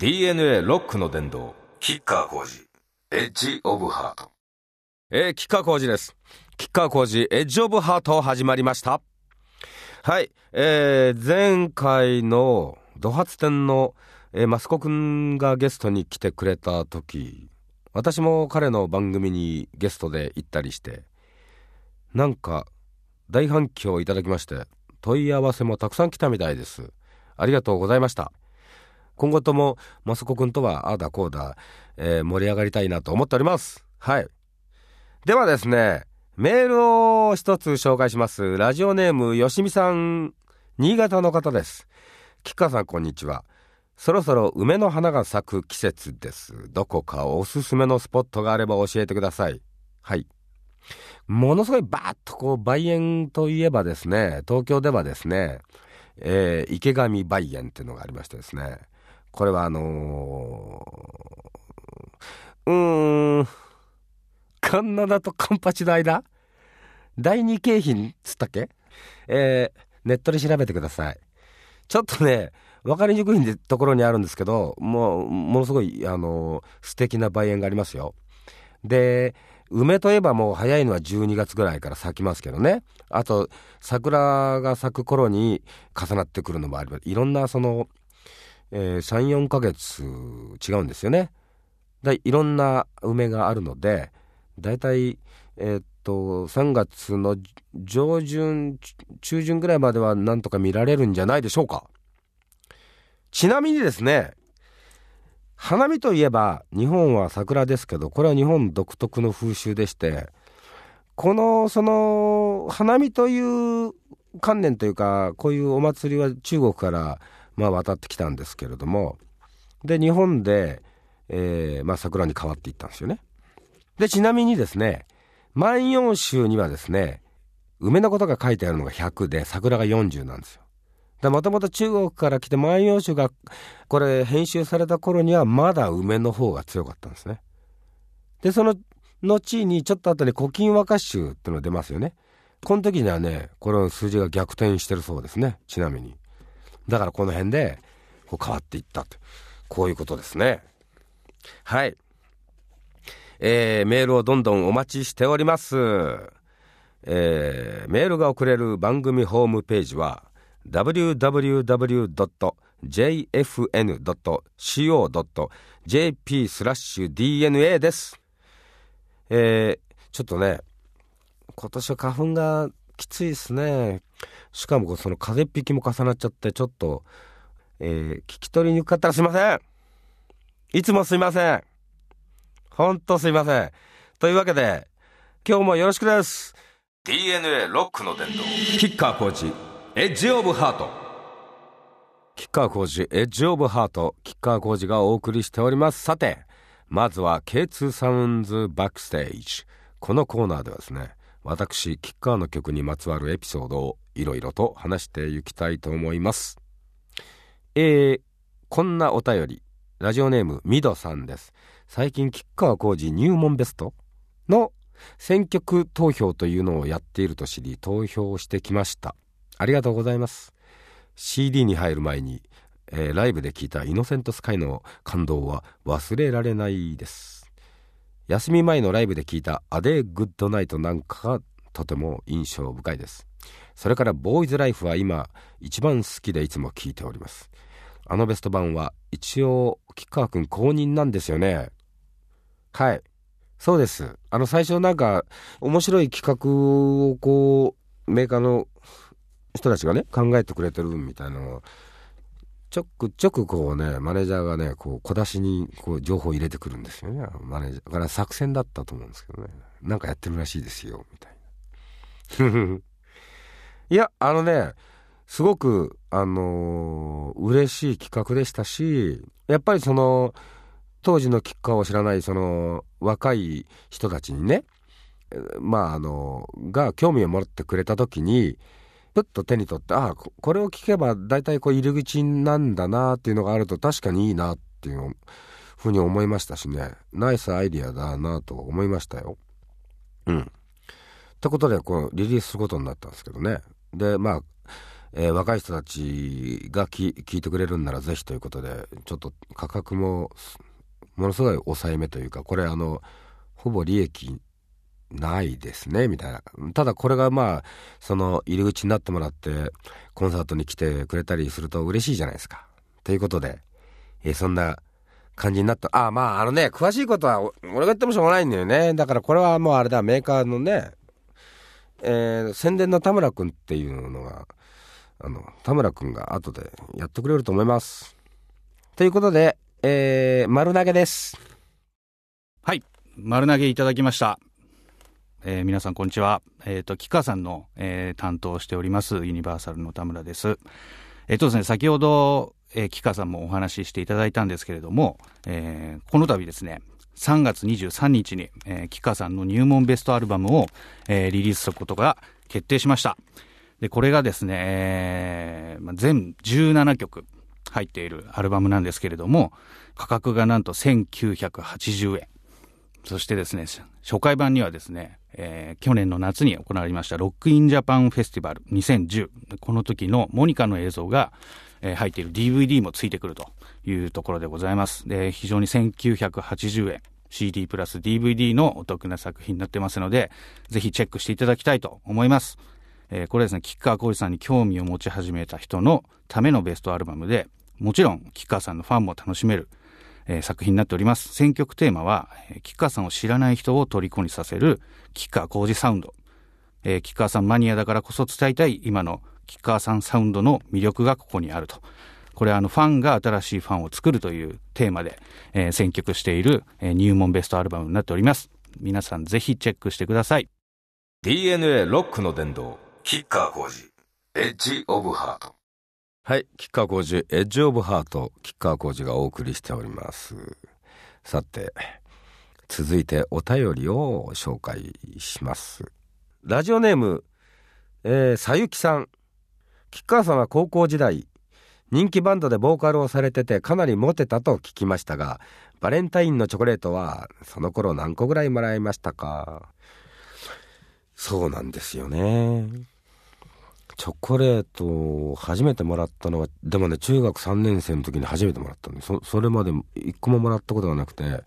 DNA ロックの殿堂、吉川晃司、Edge of Heart。えー、吉川晃司です。吉川晃司、Edge of Heart始まりました。はい、えー、前回の怒髪天の、えー、増子くんがゲストに来てくれた時、私も彼の番組にゲストで行ったりして、なんか大反響をいただきまして、問い合わせもたくさん来たみたいです。ありがとうございました。今後ともマスコ君とはああだこうだ、えー、盛り上がりたいなと思っております。はい。ではですねメールを一つ紹介します。ラジオネームよしみさん。新潟の方です。吉川さんこんにちは。そろそろ梅の花が咲く季節です。どこかおすすめのスポットがあれば教えてください。はい。ものすごいバーッとこう梅園といえばですね東京ではですね、えー、池上梅園っていうのがありましてですねこれはあのー、うーん、カンナダとカンパチの間？第二京浜つったっけ？えー、ネットで調べてください。ちょっとね、分かりにくいんでところにあるんですけど、もう、ものすごい、あのー、素敵な梅園がありますよ。で、梅といえばもう早いのは12月ぐらいから咲きますけどね。あと、桜が咲く頃に重なってくるのもあります。いろんなその、えー、34ヶ月違うんですよね。だいろんな梅があるのでだいたいえー、っと3月の上旬中旬ぐらいまではなんとか見られるんじゃないでしょうか。ちなみにですね花見といえば日本は桜ですけどこれは日本独特の風習でしてこのその花見という観念というかこういうお祭りは中国からまあ、渡ってきたんですけれどもで日本で、えーまあ、桜に変わっていったんですよね。でちなみにですね「万葉集」にはですね梅のことが書いてあるのが100で桜が40なんですよ。もともと中国から来て「万葉集」がこれ編集された頃にはまだ梅の方が強かったんですね。でその後にちょっと後に「古今和歌集」っていうのが出ますよね。この時にはねこの数字が逆転してるそうですねちなみに。だからこの辺でこう変わっていったと。こういうことですね。はい。えー、メールをどんどんお待ちしております。えー、メールが送れる番組ホームページは www.jfn.co.jp スラッシュ DNA です。えー、ちょっとね、今年は花粉がきついですね。しかもその風邪っ引きも重なっちゃってちょっと、えー、聞き取りにくかったらすいません。いつもすいません。ほんとすいません。というわけで今日もよろしくです。DNA ロックの伝道。キッカーコーチエッジオブハート。キッカー工事エッジオブハートキッカー工事がお送りしております。さてまずは K2 サウンズバックステージこのコーナーではですね私キッカーの曲にまつわるエピソードをいろいろと話していきたいと思います。えー、こんなお便り。ラジオネームミドさんです。最近吉川浩司入門ベストの選曲投票というのをやっていると知り投票してきました。ありがとうございます。CD に入る前に、えー、ライブで聴いたイノセントスカイの感動は忘れられないです。休み前のライブで聴いたアデーグッドナイトなんかがとても印象深いです。それからボーイズライフは今一番好きでいつも聴いております。あのベスト版は一応吉川君公認なんですよね。はい。そうです。あの最初なんか面白い企画をこうメーカーの人たちがね考えてくれてるみたいなのをちょくちょくこうねマネージャーがねこう小出しにこう情報を入れてくるんですよね。マネージャーだから作戦だったと思うんですけどね。なんかやってるらしいですよみたいな。いや、あのね、すごく、あのー、嬉しい企画でしたし、やっぱりその、当時のキッカーを知らないその若い人たちにね、まああの、が興味を持ってくれた時に、ふっと手に取って、ああ、これを聞けば大体こう入り口なんだなっていうのがあると確かにいいなっていうふうに思いましたしね、ナイスアイディアだなと思いましたよ。うん。ってことでこうリリースすることになったんですけどね。でまあえー、若い人たちが聞いてくれるんならぜひということでちょっと価格もものすごい抑えめというかこれあのほぼ利益ないですねみたいな。ただこれがまあその入り口になってもらってコンサートに来てくれたりすると嬉しいじゃないですか。ということで、えー、そんな感じになった。ああまああのね詳しいことは俺が言ってもしょうがないんだよね。だからこれはもうあれだメーカーのねえー、宣伝の田村君っていうのがあの田村君が後でやってくれると思います。ということで、えー、丸投げです。はい。丸投げいただきました。えー、皆さんこんにちは。えっ、ー、と、キカさんの、えー、担当しております、ユニバーサルの田村です。えっ、とですね、先ほど、えー、キカさんもお話ししていただいたんですけれども、えー、この度ですね、3月23日に、えー、キカさんの入門ベストアルバムを、えー、リリースすることが決定しました。で、これがですね、えー、全17曲入っているアルバムなんですけれども、価格がなんと1980円。そしてですね、初回版にはですね、えー、去年の夏に行われましたロックインジャパンフェスティバル2010。この時のモニカの映像が、えー、入っている DVD もついてくるというところでございます。で、非常に1980円。CD プラス DVD のお得な作品になってますので、ぜひチェックしていただきたいと思います。えー、これですね、吉川浩司さんに興味を持ち始めた人のためのベストアルバムで、もちろん吉川さんのファンも楽しめるえー、作品になっております。選曲テーマは、えー、吉川さんを知らない人を虜にさせる吉川浩二サウンド。えー、吉川さんマニアだからこそ伝えたい今の吉川さんサウンドの魅力がここにあると。これはあのファンが新しいファンを作るというテーマで、えー、選曲している、えー、入門ベストアルバムになっております。皆さんぜひチェックしてください。DNA ロックの殿堂、吉川浩司、エッジオブハート。はい、吉川浩司、エッジオブハート、吉川浩司がお送りしております。さて、続いてお便りを紹介します。ラジオネーム、えー、さゆきさん。吉川さんは高校時代、人気バンドでボーカルをされててかなりモテたと聞きましたが、バレンタインのチョコレートはその頃何個ぐらいもらいましたか？そうなんですよね。チョコレートを初めてもらったのは、でもね、中学3年生の時に初めてもらったんで、そそれまで1個ももらったことがなくて、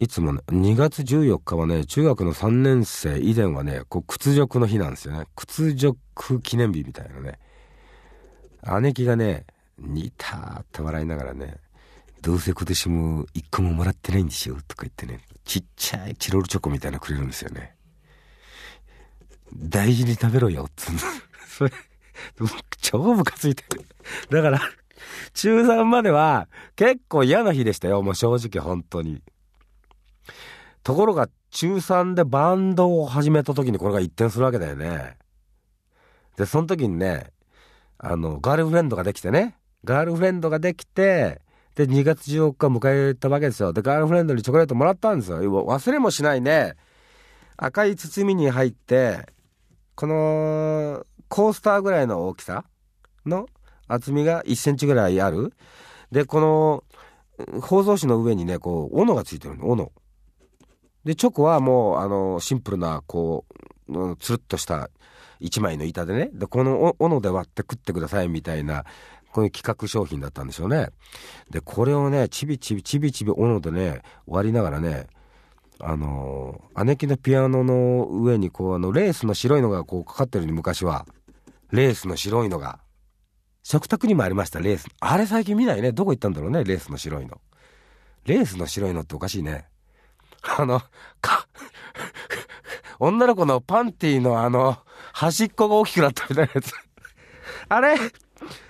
いつもね、2月14日はね、中学の3年生以前はね、こう屈辱の日なんですよね。屈辱記念日みたいなね。姉貴がね、にたーって笑いながらね、どうせ今年も1個ももらってないんでしょ？とか言ってね、ちっちゃいチロルチョコみたいなのくれるんですよね。大事に食べろよ、つん それ、超ムカついてる。だから、中3までは結構嫌な日でしたよ、もう正直本当に。ところが中3でバンドを始めた時にこれが一転するわけだよね。で、その時にね、あの、ガールフレンドができてね、ガールフレンドができて、で、2月14日迎えたわけですよ。で、ガールフレンドにチョコレートもらったんですよ。忘れもしないね。赤い包みに入って、このコースターぐらいの大きさ？の厚みが1センチぐらいある。で、この包装紙の上にね、こう、斧がついてるの、斧。で、チョコはもう、あの、シンプルな、こう、つるっとした1枚の板でね、で、この斧で割って食ってくださいみたいな、こういう企画商品だったんでしょうね。で、これをね、ちびちびちびちび斧でね、割りながらね、あの姉貴のピアノの上にこうあのレースの白いのがこうかかってるに昔はレースの白いのが食卓にもありましたレース。あれ最近見ないね。どこ行ったんだろうねレースの白いの。レースの白いのっておかしいね。あのか女の子のパンティのあの端っこが大きくなったみたいなやつ。あれ？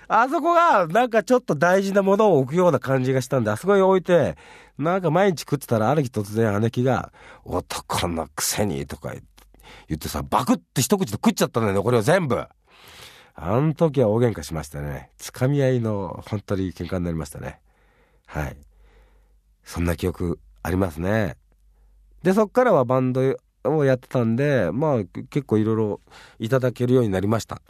あそこがなんかちょっと大事なものを置くような感じがしたんであそこに置いてなんか毎日食ってたらある日突然姉貴が、男のくせにとか言ってさ、バクって一口で食っちゃったんだよ、残りを全部。あの時は大喧嘩しましたね。つかみ合いの本当に喧嘩になりましたね。はい。そんな記憶ありますね。で、そっからはバンドをやってたんで、まあ結構いろいろいただけるようになりました。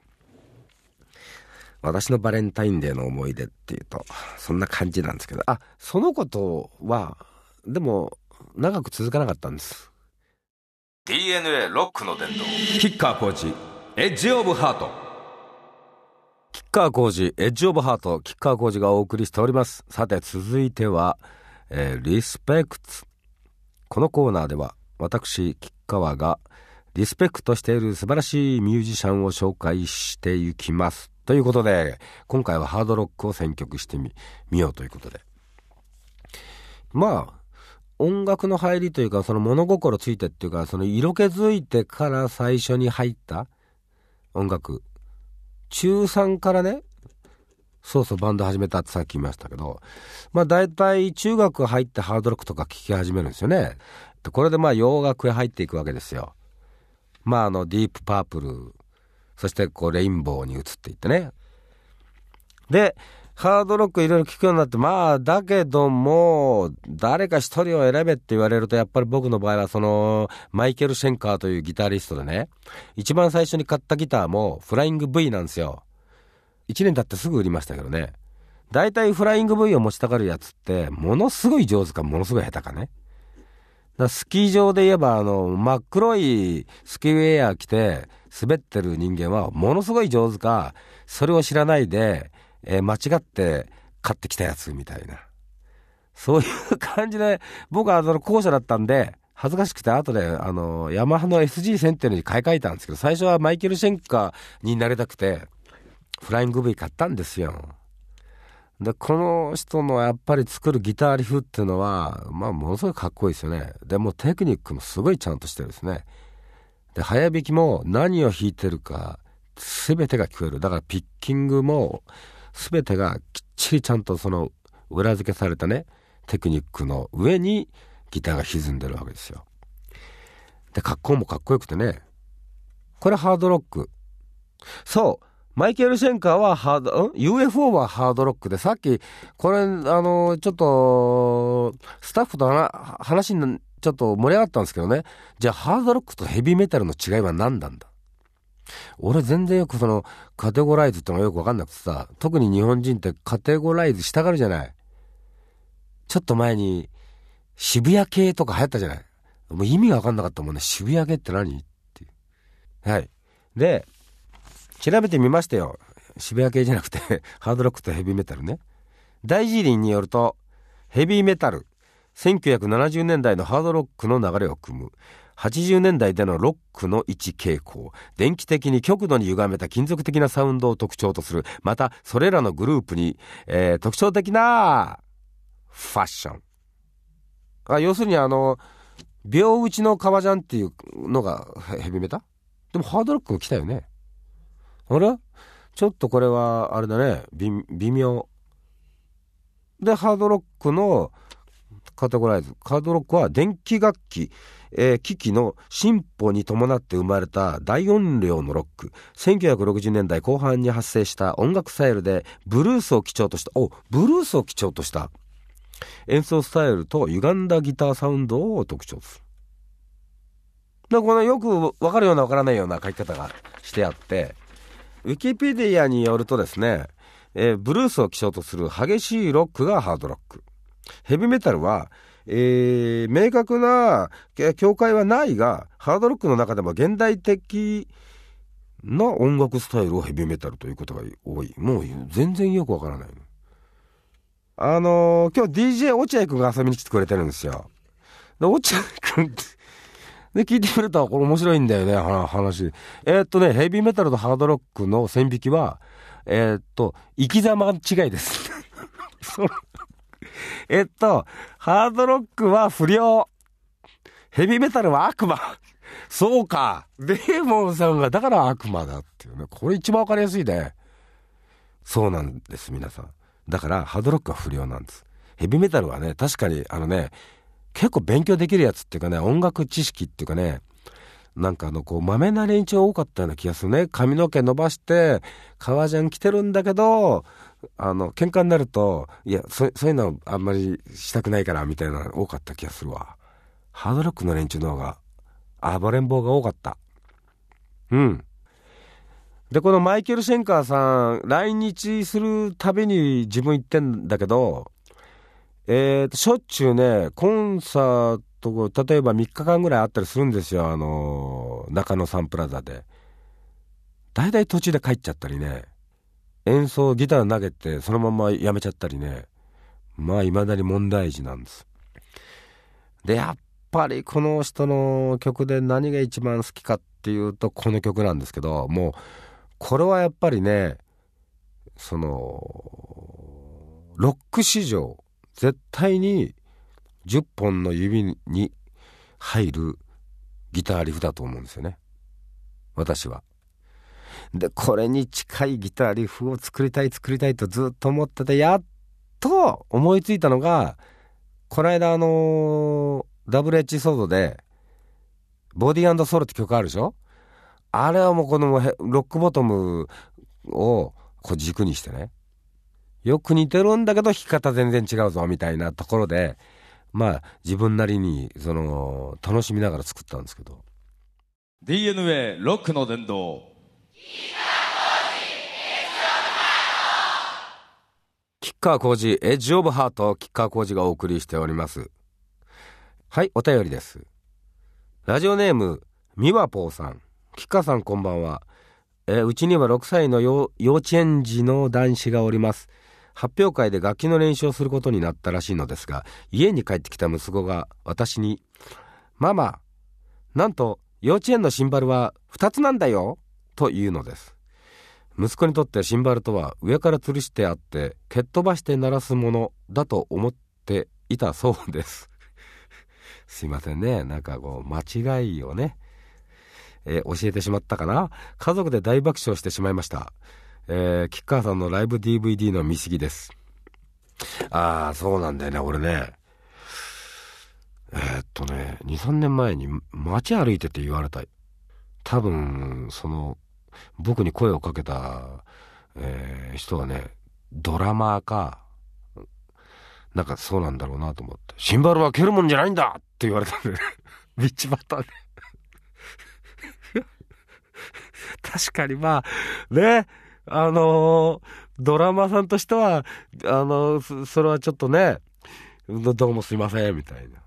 私のバレンタインデーの思い出っていうと、そんな感じなんですけど、あ、そのことは、でも、長く続かなかったんです。DNA ロックの伝道。キッカーコーチ、エッジオブハート。吉川浩司、エッジオブハート、吉川浩司がお送りしております。さて、続いては、えー、リスペクト。このコーナーでは、私、吉川が、リスペクトしている素晴らしいミュージシャンを紹介していきます。ということで、今回はハードロックを選曲してみ、みようということで。まあ、音楽の入りというか、その物心ついてっていうか、その色気づいてから最初に入った音楽。中3からね、そうそうバンド始めたってさっき言いましたけど、まあ大体中学入ってハードロックとか聴き始めるんですよねで。これでまあ洋楽へ入っていくわけですよ。まああのディープパープル、そしてこうレインボーに移っていってね。で、ハードロックいろいろ聴くようになって、まあ、だけども、誰か一人を選べって言われると、やっぱり僕の場合は、その、マイケル・シェンカーというギタリストでね、一番最初に買ったギターも、フライング V なんですよ。1年経ってすぐ売りましたけどね。大体フライング V を持ちたがるやつって、ものすごい上手か、ものすごい下手かね。だスキー場で言えば、あの、真っ黒いスキーウェア着て、滑ってる人間は、ものすごい上手か、それを知らないで、えー、間違って買ってきたやつみたいな。そういう感じで、僕はあの後者だったんで、恥ずかしくて後で、あの、ヤマハの SG1000 っていうのに買い替えたんですけど、最初はマイケル・シェンカーになりたくて、フライング V 買ったんですよ。で、この人のやっぱり作るギターリフっていうのは、まあ、ものすごいかっこいいですよね。でもテクニックもすごいちゃんとしてるですね。で、早弾きも何を弾いてるか、すべてが聞こえる。だからピッキングも、全てがきっちりちゃんとその裏付けされたねテクニックの上にギターが歪んでるわけですよ。で格好もかっこよくてねこれハードロックそうマイケル・シェンカーはハード、ん ?UFO はハードロックで、さっき、これ、あの、ちょっと、スタッフと話にちょっと盛り上がったんですけどね。じゃあ、ハードロックとヘビーメタルの違いは何なんだ？俺全然よくそのカテゴライズってのがよくわかんなくてさ、特に日本人ってカテゴライズしたがるじゃない。ちょっと前に渋谷系とか流行ったじゃない。もう意味がわかんなかったもんね。渋谷系って何？っていう。はい。で、調べてみましたよ。渋谷系じゃなくて ハードロックとヘビーメタルね。大辞林によると、ヘビーメタル、1970年代のハードロックの流れを組む。80年代でのロックの一傾向電気的に極度に歪めた金属的なサウンドを特徴とするまたそれらのグループに、えー、特徴的なファッションあ要するにあの秒打ちの革ジャンっていうのがヘビメタでもハードロックも来たよねあれ？ちょっとこれはあれだね。微妙。でハードロックのカテゴライズ。ハードロックは電気楽器。えー、機器の進歩に伴って生まれた大音量のロック。1960年代後半に発生した音楽スタイルでブルースを基調とした。おブルースを基調とした。演奏スタイルと歪んだギターサウンドを特徴する。でこのよく分かるような分からないような書き方がしてあって。ウィキペディアによるとですね、えー、ブルースを基調とする激しいロックがハードロックヘビーメタルはえー、明確な境界はないが、ハードロックの中でも現代的な音楽スタイルをヘビーメタルということが多い。もう全然よくわからないあのー、今日 DJ 落合くんが遊びに来てくれてるんですよ。で、落合くんで、聞いてみると、これ面白いんだよね、話。えー、っとね、ヘビーメタルとハードロックの線引きは、えー、っと、生き様違いです。えっと、ハードロックは不良。ヘビーメタルは悪魔。そうか。デーモンさんがだから悪魔だっていうね。これ一番わかりやすいね。そうなんです、皆さん。だからハードロックは不良なんです。ヘビーメタルはね、確かにあのね、結構勉強できるやつっていうかね、音楽知識っていうかね、なんかあの、こう、豆な連中多かったような気がするね。髪の毛伸ばして、革ジャン着てるんだけど、あの、喧嘩になると、いや、そそういうのあんまりしたくないから、みたいな多かった気がするわ。ハードロックの連中の方が、暴れん坊が多かった。うん。で、このマイケル・シェンカーさん、来日するたびに自分行ってんだけど、えーと、しょっちゅうね、コンサート、例えば3日間ぐらいあったりするんですよ、あの、中野サンプラザで。大体途中で帰っちゃったりね。演奏ギター投げてそのままやめちゃったりねまあいまだに問題児なんですでやっぱりこの人の曲で何が一番好きかっていうとこの曲なんですけどもうこれはやっぱりねそのロック史上絶対に10本の指に入るギターリフだと思うんですよね。私は。でこれに近いギターリフを作りたい作りたいとずっと思っててやっと思いついたのがこの間あのー、WH ソードでボディーソロって曲あるでしょ？あれはもうこのロックボトムをこう軸にしてね。よく似てるんだけど弾き方全然違うぞみたいなところでまあ自分なりにその楽しみながら作ったんですけど。DNA ロックの殿堂。キッカー工事エッジオブハートキッカー工事がお送りしております。はいお便りです。ラジオネームみわぽーさん。キッカーさんこんばんは。えうちには6歳の幼稚園児の男子がおります発表会で楽器の練習をすることになったらしいのですが家に帰ってきた息子が私に「ママなんと幼稚園のシンバルは2つなんだよ」と言うのです。息子にとってシンバルとは上から吊るしてあって蹴っ飛ばして鳴らすものだと思っていたそうです。すいませんね。なんかこう間違いをね、え、教えてしまったかな。家族で大爆笑してしまいました。えー、吉川さんのライブ DVD の見過ぎです。ああ、そうなんだよね、俺ね。えー、っとね、2、3年前に街歩いてて言われた。多分、その、僕に声をかけた、えー、人はね、ドラマーか、なんかそうなんだろうなと思って。シンバルは蹴るもんじゃないんだって言われたん で、ね、ビッチバッターで。確かにまあ、ね、あの、ドラマさんとしては、あの、それはちょっとね、どうもすいません、みたいな。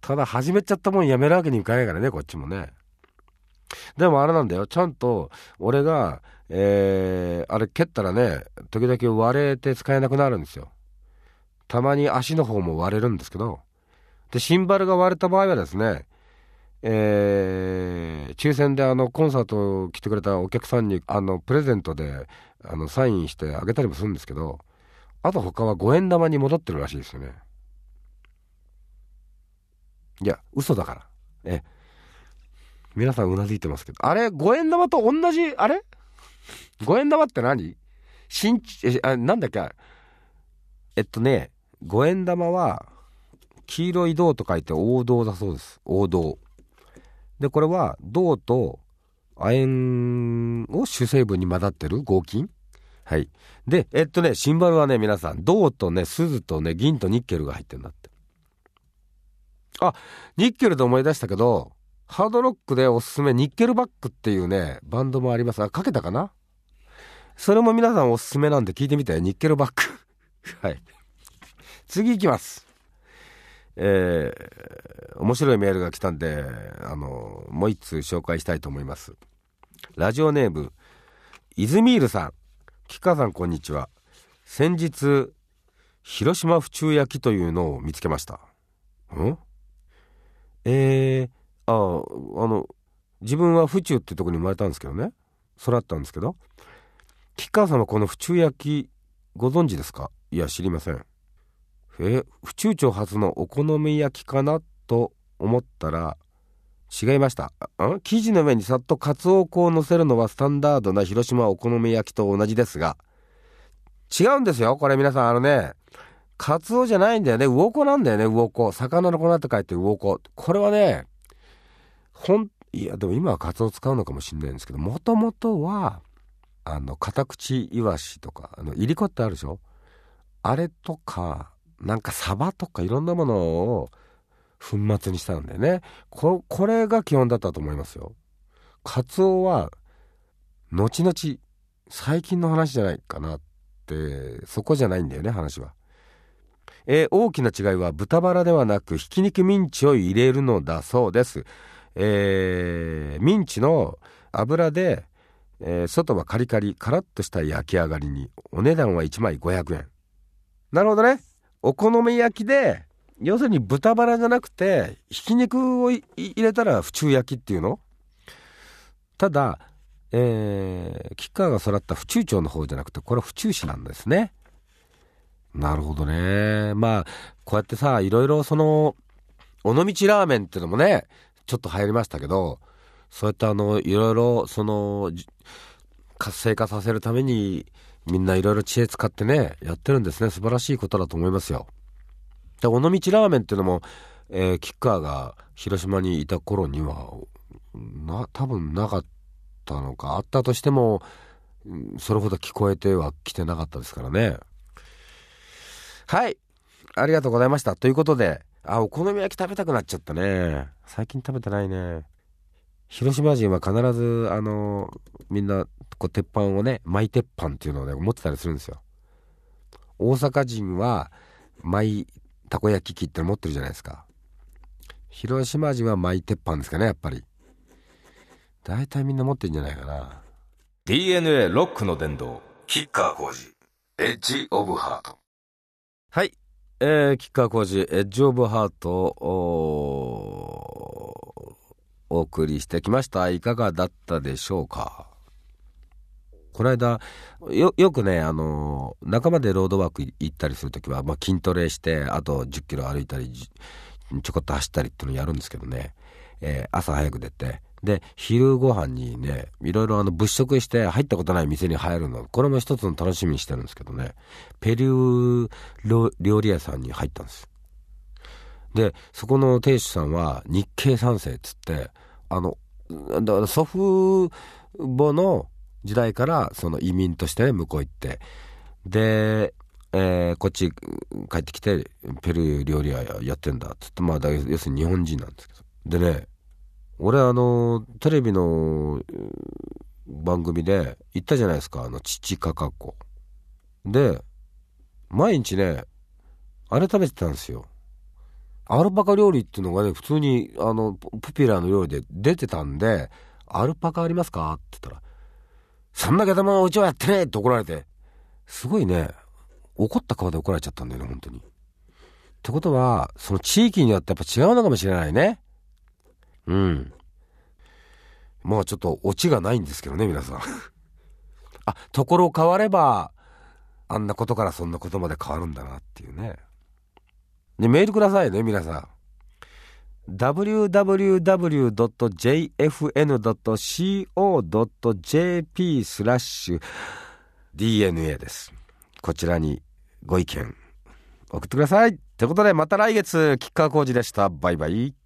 ただ始めちゃったもんやめるわけにいかないからね、こっちもね。でもあれなんだよ、ちゃんと俺が、えー、あれ蹴ったらね、時々割れて使えなくなるんですよ。たまに足の方も割れるんですけど、で、シンバルが割れた場合はですね、えー、抽選であのコンサート来てくれたお客さんにあのプレゼントであのサインしてあげたりもするんですけどあと他は五円玉に戻ってるらしいですよね。いや嘘だから。え皆さんうなずいてますけど。あれ？五円玉と同じ？あれ？五円玉って何？新えあなんだっけ？えっとね五円玉は黄色い銅と書いて王道だそうです。王道。で、これは銅と亜鉛を主成分に混ざってる合金？はい。で、えっとね、シンバルはね、皆さん、銅とね、鈴とね、銀とニッケルが入ってるんだって。あ、ニッケルで思い出したけど、ハードロックでおすすめ、ニッケルバックっていうね、バンドもありますが、かけたかな？それも皆さんおすすめなんで聞いてみて、ニッケルバック。はい。次行きます。えー、面白いメールが来たんで、あの、もう一通紹介したいと思います。ラジオネーム、イズミールさん。キカさん、こんにちは。先日、広島府中焼きというのを見つけました。ん？えー、あ、あの、自分は府中ってとこに生まれたんですけどね。育ったんですけど。吉川さんはこの府中焼きご存知ですか？いや知りませんえ府中町発のお好み焼きかなと思ったら違いました。生地の上にさっとかつお粉を乗せるのはスタンダードな広島お好み焼きと同じですが違うんですよこれ皆さん。あのねカツオじゃないんだよね。魚粉なんだよね魚。粉魚の粉って書いて魚粉。これはねほんいやでも今はカツオ使うのかもしれないんですけどもともとはあのカタクチイワシとかあのいりこってあるでしょ？あれとかなんかサバとかいろんなものを粉末にしたんだよねここれが基本だったと思いますよカツオは後々最近の話じゃないかなってそこじゃないんだよね話はえー、大きな違いは豚バラではなくひき肉ミンチを入れるのだそうですえー、ミンチの油でえー、外はカリカリ、カラッとした焼き上がりに、お値段は1枚500円。なるほどね。お好み焼きで、要するに豚バラじゃなくて、ひき肉を入れたら府中焼きっていうの？ただ、えー、吉川が育った府中町の方じゃなくて、これは府中市なんですね。なるほどね。まあ、こうやってさ、いろいろその、尾道ラーメンっていうのもね、ちょっと流行りましたけど、そうやってあの、いろいろ、その、活性化させるために、みんないろいろ知恵使ってね、やってるんですね。素晴らしいことだと思いますよ。で、尾道ラーメンっていうのも、えー、キッカーが広島にいた頃には、な、多分なかったのか、あったとしても、それほど聞こえてはきてなかったですからね。はい。ありがとうございました。ということで、あ、お好み焼き食べたくなっちゃったね。最近食べてないね。広島人は必ず、あの、みんな、こう、鉄板をね、マイ鉄板っていうのをね、持ってたりするんですよ。大阪人は、マイたこ焼き器っての持ってるじゃないですか。広島人はマイ鉄板ですかね、やっぱり。大体みんな持ってるんじゃないかな。DNA ロックの殿堂、キッカー工事、Edge of Heart。はい。えー、吉川晃司、Edge of Heartをお送りしてきました。いかがだったでしょうか？この間、よ、よくね、あの、仲間でロードワーク行ったりするときは、まあ、筋トレして、あと10キロ歩いたり、ちょこっと走ったりっていうのをやるんですけどね、えー、朝早く出て、で、昼ご飯にね、いろいろあの物色して入ったことない店に入るの、これも一つの楽しみにしてるんですけどね、ペルー料理屋さんに入ったんです。で、そこの店主さんは日系三世っつって、あの、だから祖父母の時代からその移民としてね、向こう行って、で、えー、こっち帰ってきて、ペルー料理屋やってんだっつって、まあ、要するに日本人なんですけど。でね、俺あの、テレビの番組で行ったじゃないですか、あの、父かかっこ。で、毎日ね、あれ食べてたんですよ。アルパカ料理っていうのがね、普通に、あの、ポピュラーの料理で出てたんで、アルパカありますか？って言ったら、そんなけどもうちはやってねえって怒られて、すごいね、怒った顔で怒られちゃったんだよね、本当に。ってことは、その地域によってやっぱ違うのかもしれないね。うん。まあちょっとオチがないんですけどね、皆さん。あ、ところ変われば、あんなことからそんなことまで変わるんだなっていうね。で、メールくださいね、皆さん。www.jfn.co.jp スラッシュ DNA です。こちらにご意見送ってください。ということで、また来月、吉川浩司でした。バイバイ。